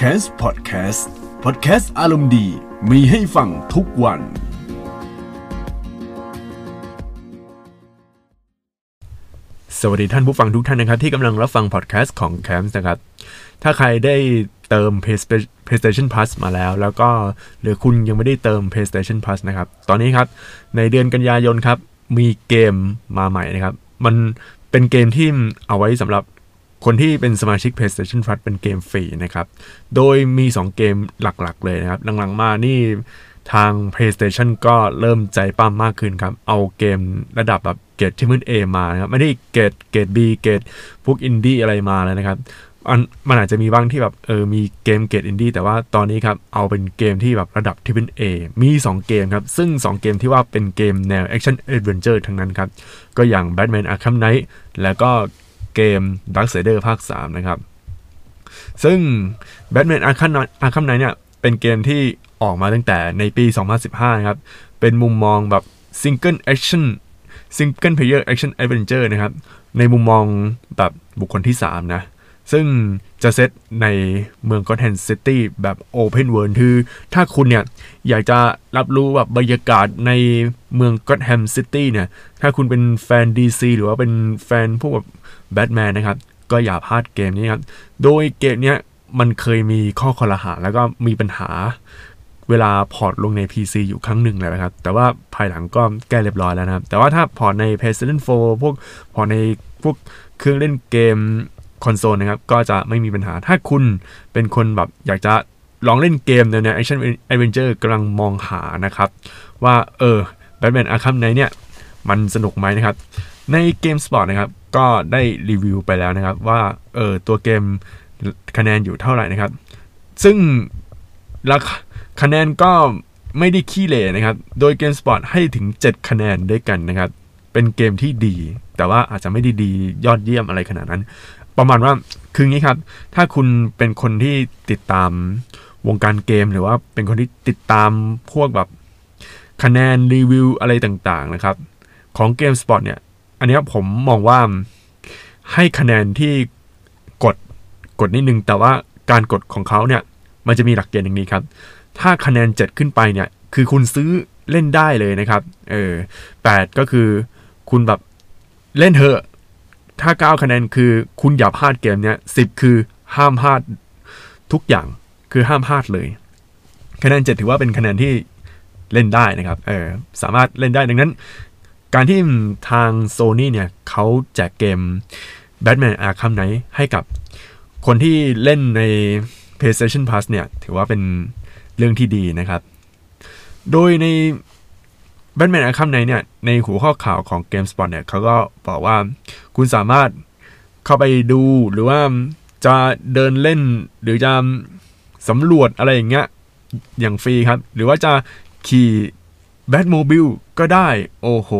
c a s Podcast Podcast อารมณ์ดีมีให้ฟังทุกวัน สวัสดีท่านผู้ฟังทุกท่านนะครับ ที่กำลังรับฟังพอดแคสต์ของ c a m p นะครับ ถ้าใครได้เติม PlayStation Plus มาแล้ว แล้วก็หรือคุณยังไม่ได้เติม PlayStation Plus นะครับ ตอนนี้ครับในเดือนกันยายนครับ มีเกมมาใหม่นะครับ มันเป็นเกมที่เอาไว้สำหรับ คนที่เป็นสมาชิก PlayStation Plus เป็นเกมฟรีนะครับ โดยมี 2 เกมหลักๆ เลยนะครับ หลังๆ มานี่ทาง PlayStation ก็เริ่มใจปั้มมากขึ้นครับ เอาเกมระดับแบบเกรดที่มัน A มานะครับ ไม่ได้เกรดเกรด B เกรดพวกอินดี้อะไรมาแล้วนะครับมันมันอาจจะมีบ้างที่แบบเออมีเกมเกรดอินดี้แต่ว่าตอนนี้ครับ เอาเป็นเกมที่แบบระดับที่เป็น A มี 2 เกมครับ ซึ่ง 2 เกมที่ว่าเป็นเกมแนว Action Adventure ทั้งนั้นครับ ก็อย่าง Batman Arkham Knight แล้วก็ เกม Darksider ภาค 3 นะครับ ซึ่ง Batman Arkham Knight Arkham Knight เนี่ย เป็นเกมที่ออกมาตั้งแต่ในปี 2015 นะครับ เป็นมุมมองแบบ Single Action Single Player Action Adventure นะครับ ในมุมมองแบบบุคคลที่ 3 นะ ซึ่งจะเซตในเมืองกอตแฮนซิตี้แบบ Open World คือ ถ้าคุณเนี่ย อยากจะรับรู้แบบบรรยากาศในเมือง Gotham City เนี่ย ถ้าคุณเป็นแฟน DC หรือว่าเป็นแฟนพวกแบบแบทแมนนะครับ ก็อย่าพลาดเกมนี้ครับ โดยเกมเนี้ยมันเคยมีข้อครหาแล้วก็มีปัญหาเวลา port ลงใน PC อยู่ครั้งหนึ่งแล้วนะครับ แต่ว่าภายหลังก็แก้เรียบร้อยแล้วนะครับ แต่ว่าถ้า port ใน PlayStation 4 พวก port ในพวกเครื่องเล่นเกม คอนโซลนะครับ ก็จะไม่มีปัญหา ถ้าคุณเป็นคนแบบอยากจะลองเล่นเกมแนวๆ Action Adventure กำลังมองหานะครับ ว่าเออ Batman Arkham Knight เนี่ย มันสนุกไหมนะครับ ในเกมสปอร์ตนะครับ ก็ได้รีวิวไปแล้วนะครับ ว่าเออตัวเกมคะแนนอยู่เท่าไหร่นะครับ ซึ่งราคาคะแนนก็ไม่ได้ขี้เหร่นะครับ โดยเกมสปอร์ตให้ถึง 7 คะแนนด้วยกันนะครับ เป็นเกมที่ดี แต่ว่าอาจจะไม่ได้ดียอดเยี่ยมอะไรขนาดนั้น ประมาณว่าคืองี้ครับ ถ้าคุณเป็นคนที่ติดตามวงการเกม หรือว่าเป็นคนที่ติดตามพวกแบบคะแนนรีวิวอะไรต่างๆนะครับ ของเกมสปอร์ตเนี่ย อันนี้ผมมองว่าให้คะแนนที่กดกดนิดนึง แต่ว่าการกดของเขาเนี่ย มันจะมีหลักเกณฑ์อย่างนี้ครับ ถ้าคะแนน 7 ขึ้นไปเนี่ย คือคุณซื้อเล่นได้เลยนะครับ เออแปดก็คือคุณแบบเล่นเถอะ ถ้า 9 คะแนนคือคุณอย่าพลาดเกมเนี้ยสิคือห้ามพลาดทุกอย่างคือห้ามพลาดเลย คะแนน 7 ถือว่าเป็นคะแนนที่เล่นได้นะครับเออสามารถเล่นได้ดังนั้น การที่ทาง Sony เนี่ยเขาแจกเกม Batman Arkham Knight ให้กับคนที่เล่นใน PlayStation Plus เนี่ย ถือว่าเป็นเรื่องที่ดีนะครับ โดยใน Batman Arkham Knight เนี่ยในหัวข้อข่าวของ GameSpot เนี่ยเขาก็บอกว่าคุณสามารถเข้าไปดูหรือว่าจะเดินเล่นหรือจะสำรวจอะไรอย่างเงี้ยอย่างฟรีครับ หรือว่าจะขี่แบทโมบิลก็ได้โอ้โห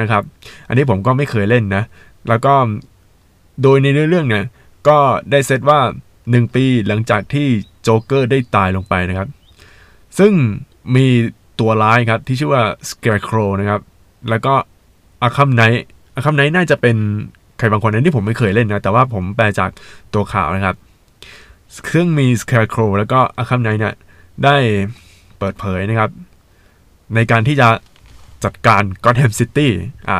นะครับ อันนี้ผมก็ไม่เคยเล่นนะ แล้วก็โดยในเรื่องเนี่ยก็ได้เซตว่า 1 ปีหลังจากที่โจ๊กเกอร์ได้ตายลงไปนะครับ ซึ่งมี ตัวร้ายครับ ที่ชื่อว่า Scarecrow นะครับ แล้วก็ Arkham Knight Arkham Knight น่าจะเป็นใครบางคนอันนี้ผมไม่เคยเล่นนะ แต่ว่าผมแปลจากตัวข่าวนะครับซึ่งมี Scarecrow แล้วก็ Arkham Knight เนี่ยได้เปิดเผยนะครับ ในการที่จะจัดการ Gotham City อ่า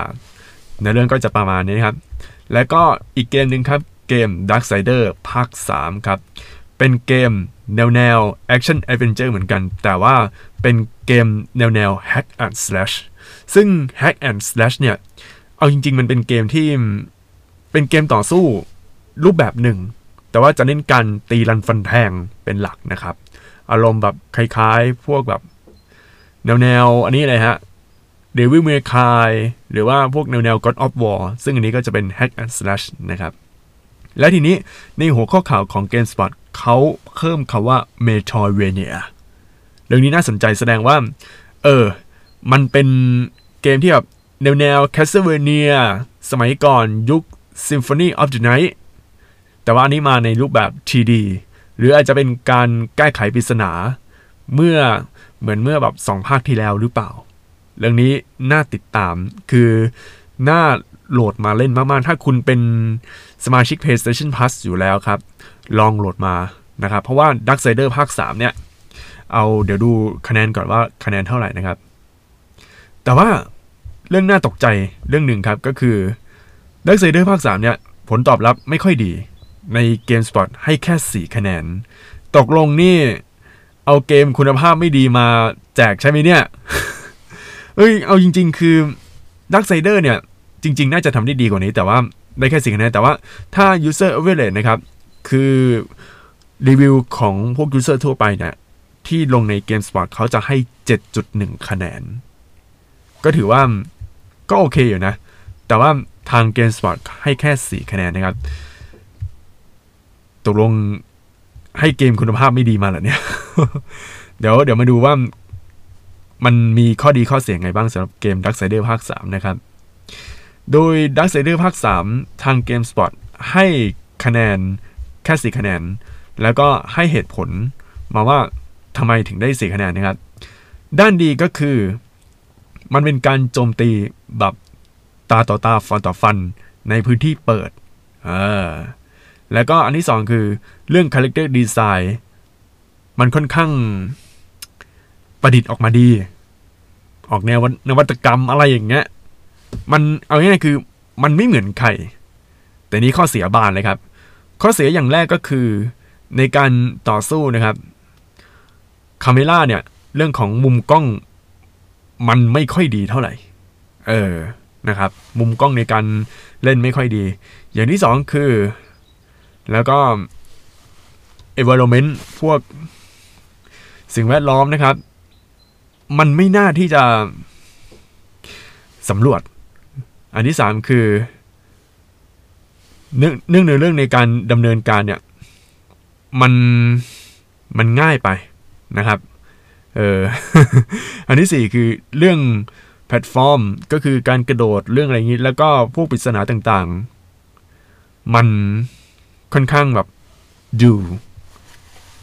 ในเรื่องก็จะประมาณนี้ครับ แล้วก็อีกเกมหนึ่งครับ เกม Darksider ภาค 3 ครับ เป็นเกมแนวแนว Action Adventure เหมือนกัน แต่ว่าเป็นเกมแนวแนว Hack and Slash ซึ่ง Hack and Slash เนี่ย เอาจริง ๆ มันเป็นเกมที่เป็นเกมต่อสู้รูปแบบหนึ่ง แต่ว่าจะเน้นการตีรันฟันแทงเป็นหลักนะครับ อารมณ์แบบคล้ายๆ พวกแบบแนวแนวอันนี้เลยฮะ Devil May Cry หรือว่าพวกแนวแนว God of War ซึ่งอันนี้ก็จะเป็น Hack and Slash นะครับ และทีนี้ในหัวข้อข่าวของ GameSpot เขาเพิ่มคำว่า Metroidvania เรื่องนี้น่าสนใจแสดงว่า เออ มันเป็นเกมที่แบบแนวแนว Castlevania สมัยก่อนยุค Symphony of the Night แต่ว่าอันนี้มาในรูปแบบ 3D หรืออาจจะเป็นการแก้ไขปริศนา เมื่อเหมือนเมื่อแบบสองภาคที่แล้วหรือเปล่า เรื่องนี้น่าติดตามคือน่า โหลดมาเล่นมากๆ ถ้าคุณเป็นสมาชิก PlayStation Plus อยู่แล้วครับ ลองโหลดมานะครับ เพราะว่า Darksider ภาค 3 เนี่ย เอาเดี๋ยวดูคะแนนก่อนว่าคะแนนเท่าไหร่นะครับ แต่ว่าเรื่องน่าตกใจเรื่องหนึ่งครับก็คือ Darksider ภาค 3 เนี่ย ผลตอบรับไม่ค่อยดีใน GameSpot ให้แค่ 4 คะแนน ตกลงนี่ เอาเกมคุณภาพไม่ดีมาแจกใช่ไหมเนี่ย เอ้ย เอาจริง ๆ คือ Darksider เนี่ย จริง ๆ น่าจะทำได้ดีกว่านี้ แต่ว่าได้แค่สี่คะแนนแต่ว่าถ้า user average นะครับ คือรีวิวของพวก user ทั่วไปเนี่ยที่ลงใน GameSpot เขาจะให้ 7.1 คะแนน ก็ถือว่าก็โอเคอยู่นะ แต่ว่าทาง GameSpot ให้แค่ 4 คะแนนนะครับ ตกลงให้เกมคุณภาพไม่ดีมาเหรอเนี่ย เดี๋ยวเดี๋ยวมาดูว่ามันมีข้อดีข้อเสียงไงบ้างสำหรับเกม Darksider ภาค 3 นะครับ โดย Darksider ภาค 3 ทาง GameSpot ให้คะแนนแค่ 4 คะแนน แล้วก็ให้เหตุผลมาว่าทำไมถึงได้ 4 คะแนนนะครับ ด้านดีก็คือ มันเป็นการโจมตีแบบตาต่อตาฟันต่อฟันในพื้นที่เปิดเออแล้วก็อันที่สองคือเรื่อง Character Design มันค่อนข้างประดิษฐ์ออกมาดี ออกแนวนวัตกรรมอะไรอย่างเงี้ย มันเอาง่ายๆคือมันไม่เหมือนใครแต่นี้ข้อเสียบานเลยครับ ข้อเสียอย่างแรกก็คือในการต่อสู้นะครับคาเมล่าเนี่ย เรื่องของมุมกล้อง มันไม่ค่อยดีเท่าไหร่ เออนะครับ มุมกล้องในการเล่นไม่ค่อยดี อย่างที่สองคือ แล้วก็ environment พวกสิ่งแวดล้อมนะครับ มันไม่น่าที่จะสำรวจ อันที่สามคือเนื่องในเรื่องในการดำเนินการเนี่ยมันมันง่ายไปนะครับเอออันที่สี่คือเรื่องแพลตฟอร์มก็คือการกระโดดเรื่องอะไรอย่างนี้ แล้วก็พวกปริศนาต่างๆ มันค่อนข้างแบบดู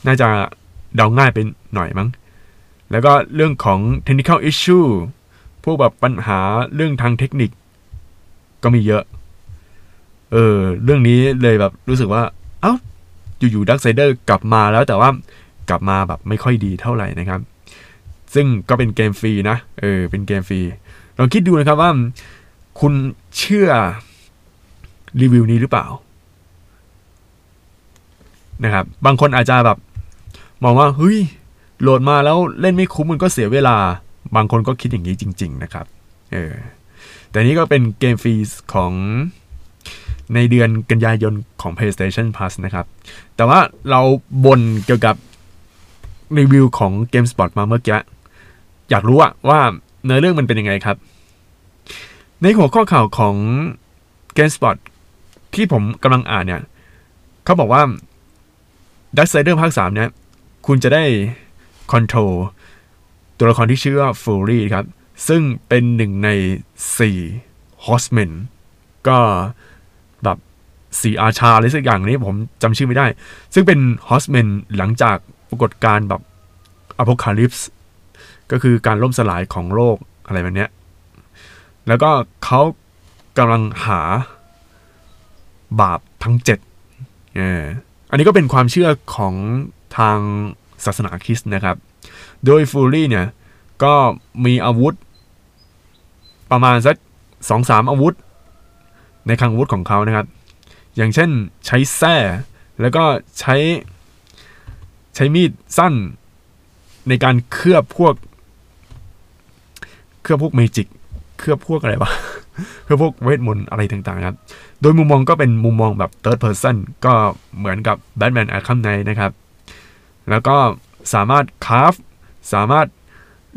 น่าจะเดาง่ายเป็นหน่อยมั้ง แล้วก็เรื่องของ technical issue พวกแบบปัญหาเรื่องทางเทคนิค ก็มีเยอะ เออ เรื่องนี้เลยแบบรู้สึกว่า เอา้า อยู่ๆดักไซเดอร์กลับมาแล้วแต่ว่ากลับมาแบบไม่ค่อยดีเท่าไหร่นะครับ ซึ่งก็เป็นเกมฟรีนะ เออ เป็นเกมฟรี ลองคิดดูนะครับว่า คุณเชื่อรีวิวนี้หรือเปล่า นะครับ บางคนอาจจะแบบ มองว่า เฮ้ย โหลดมาแล้วเล่นไม่คุ้มมันก็เสียเวลา บางคนก็คิดอย่างนี้จริง ๆ นะครับ เออ แต่นี้ก็เป็นเกมฟรีของในเดือนกันยายนของ PlayStation Plus นะครับ แต่ว่าเราบนเกี่ยวกับรีวิวของ GameSpot มาเมื่อกี้อยากรู้อะว่าเนื้อเรื่องมันเป็นยังไงครับ ในหัวข้อข่าวของ GameSpot ที่ผมกำลังอ่านเนี่ย เขาบอกว่า Darksider ภาค 3 เนี่ย คุณจะได้คอนโทรลตัวละครที่ชื่อว่า Fury ครับ ซึ่งเป็นหนึ่งใน4 Horsemen ก็แบบสีอาชาอะไรสักอย่างนี้ผมจำชื่อไม่ได้ ซึ่งเป็น Horsemen หลังจากปรากฏการ์แบบ Apocalypse ก็คือการล่มสลายของโลกอะไรแบบเนี้ยแล้วก็เขากำลังหาบาปทั้งเจ็ดเอออันนี้ก็เป็นความเชื่อของทางศาสนาคริสต์นะครับ โดยฟูรี่เนี่ย ก็มีอาวุธ ประมาณสักสองสามอาวุธ ในคลังอาวุธของเขานะครับ อย่างเช่นใช้แส้แล้วก็ใช้ใช้มีดสั้นในการเคลือบพวก เคลือบพวก magic เคลือบพวกอะไรวะ เคลือบพวกเวทมนต์อะไรต่างๆครับ โดยมุมมองก็เป็นมุมมองแบบ third person ก็เหมือนกับ Batman Arkham Knight นะครับ แล้วก็สามารถ craft สามารถ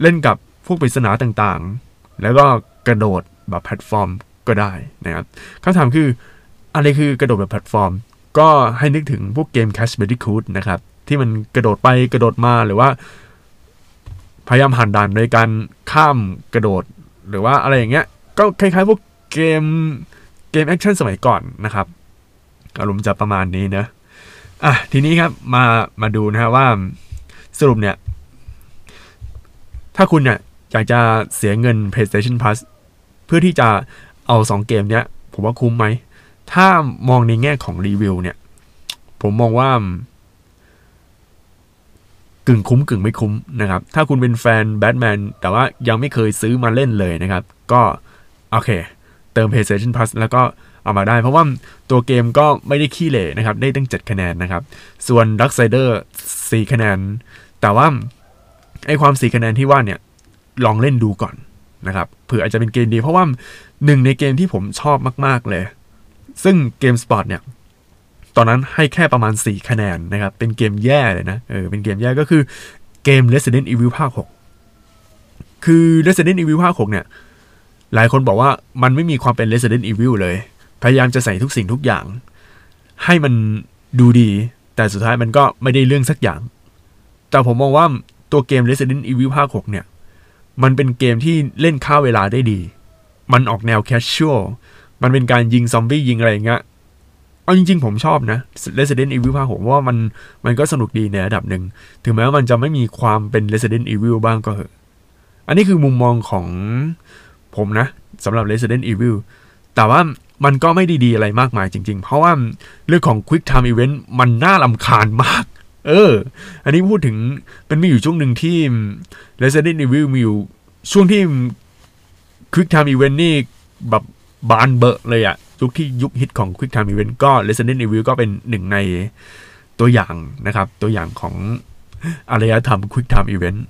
เล่นกับพวกปริศนาต่างๆ แล้วก็กระโดดแบบแพลตฟอร์มก็ได้นะครับคำถามคืออะไรคือกระโดดแบบแพลตฟอร์ม ก็ให้นึกถึงพวกเกม Crash Bandicoot นะครับ ที่มันกระโดดไปกระโดดมาหรือว่า พยายามผ่านด่านโดยการข้ามกระโดด หรือว่าอะไรอย่างเงี้ย ก็คล้ายๆพวกเกมเกมแอคชั่นสมัยก่อนนะครับอารมณ์จะประมาณนี้นะอะทีนี้ครับมามาดูนะฮะว่าสรุปเนี่ย ถ้าคุณเนี่ยอยากจะเสียเงิน PlayStation Plus เพื่อที่จะเอา 2 เกมเนี้ย ผมว่าคุ้มไหม ถ้ามองในแง่ของรีวิวเนี่ย ผมมองว่ากึ่งคุ้มกึ่งไม่คุ้มนะครับ ถ้าคุณเป็นแฟนแบทแมนแต่ว่ายังไม่เคยซื้อมาเล่นเลยนะครับ ก็โอเค เติม PlayStation Plus แล้วก็เอามาได้ เพราะว่าตัวเกมก็ไม่ได้ขี้เหร่นะครับ ได้ตั้ง 7 คะแนนนะครับ ส่วน Dark Sider 4 คะแนน แต่ว่า ไอความ4คะแนนที่ว่าเนี่ยลองเล่นดูก่อนนะครับเผื่ออาจจะเป็นเกมดีเพราะว่าหนึ่งในเกมที่ผมชอบมาก ๆ เลย ซึ่งเกมสปอร์ตเนี่ย ตอนนั้นให้แค่ประมาณ 4 คะแนนนะครับ เป็นเกมแย่เลยนะเออเป็นเกมแย่ก็คือเกม Resident Evil ภาค 6 คือ Resident Evil ภาค 6 เนี่ย หลายคนบอกว่ามันไม่มีความเป็น Resident Evil เลย พยายามจะใส่ทุกสิ่งทุกอย่าง ให้มันดูดี แต่สุดท้ายมันก็ไม่ได้เรื่องสักอย่าง แต่ผมมองว่า ตัวเกม Resident Evil ภาค 6 เนี่ย มันเป็นเกมที่เล่นค่าเวลาได้ดี มันออกแนวแคชชวลมันเป็นการยิงซอมบี้ยิงอะไรอย่างเงี้ยเอาจริงๆ ผมชอบนะ Resident Evil ภาค 6 ว่ามันมันก็สนุกดีในระดับหนึ่ง ถึงแม้ว่ามันจะไม่มีความเป็น Resident Evil บ้างก็เหอะ อันนี้คือมุมมองของผมนะสำหรับ Resident Evil แต่ว่ามันก็ไม่ได้ดีอะไรมากมายจริง ๆ เพราะว่าเรื่องของ Quick Time Event มันน่าลำคาญมาก เออ อันนี้พูดถึงเป็นมีอยู่ช่วงหนึ่งที่ Resident Evil มีอยู่ช่วงที่ Quick Time Event นี่แบบบานเบอะเลยอะยุคที่ยุคฮิตของ Quick Time Event ก็ Resident Evil ก็เป็นหนึ่งในตัวอย่างนะครับ ตัวอย่างของอารยธรรม Quick Time Event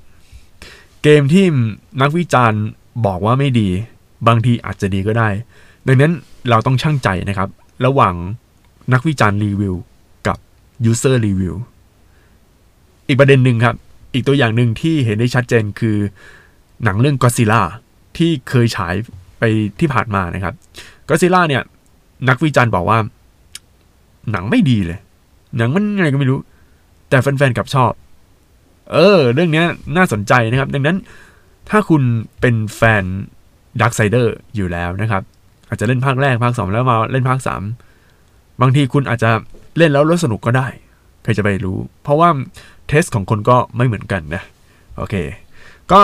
เกมที่นักวิจารณ์บอกว่าไม่ดี บางทีอาจจะดีก็ได้ ดังนั้นเราต้องช่างใจนะครับ ระหว่างนักวิจารณ์รีวิวกับ User Review อีกประเด็นหนึ่งครับ อีกตัวอย่างหนึ่งที่เห็นได้ชัดเจนคือหนังเรื่อง Godzilla ที่เคยฉายไปที่ผ่านมานะครับ Godzilla เนี่ย นักวิจารณ์บอกว่า หนังไม่ดีเลย หนังมันอะไรก็ไม่รู้ แต่แฟนๆกับชอบ เออ เรื่องนี้น่าสนใจนะครับ ดังนั้นถ้าคุณเป็นแฟน Dark Sider อยู่แล้วนะครับ อาจจะเล่นภาคแรกภาคสองแล้วมาเล่นภาคสามบางทีคุณอาจจะเล่นแล้วรู้สนุกก็ได้ ใครจะไปรู้ เพราะว่า เทสของคนก็ไม่เหมือนกันนะ โอเค ก็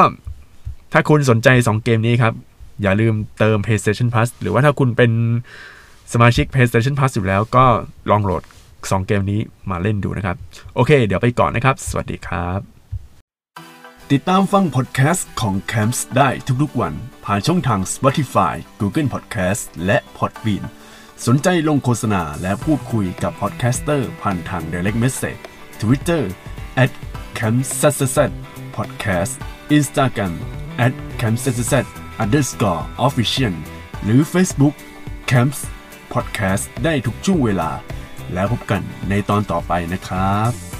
ถ้าคุณสนใจ 2 เกมนี้ครับ อย่าลืมเติม PlayStation Plus หรือว่าถ้าคุณเป็นสมาชิก PlayStation Plus อยู่แล้วก็ลองโหลด 2 เกมนี้มาเล่นดูนะครับ โอเค เดี๋ยวไปก่อนนะครับ สวัสดีครับ ติดตามฟังพอดแคสต์ของ Camps ได้ทุกๆวัน ผ่านช่องทาง Spotify Google Podcast และ Podbean สนใจลงโฆษณาและพูดคุยกับ podcaster ผ่านทาง Direct Message Twitter at c a m p s s podcast Instagram at c a m p s s underscore official หรือ Facebook Camps Podcast ได้ทุกช่วงเวลา แล้วพบกันในตอนต่อไปนะครับ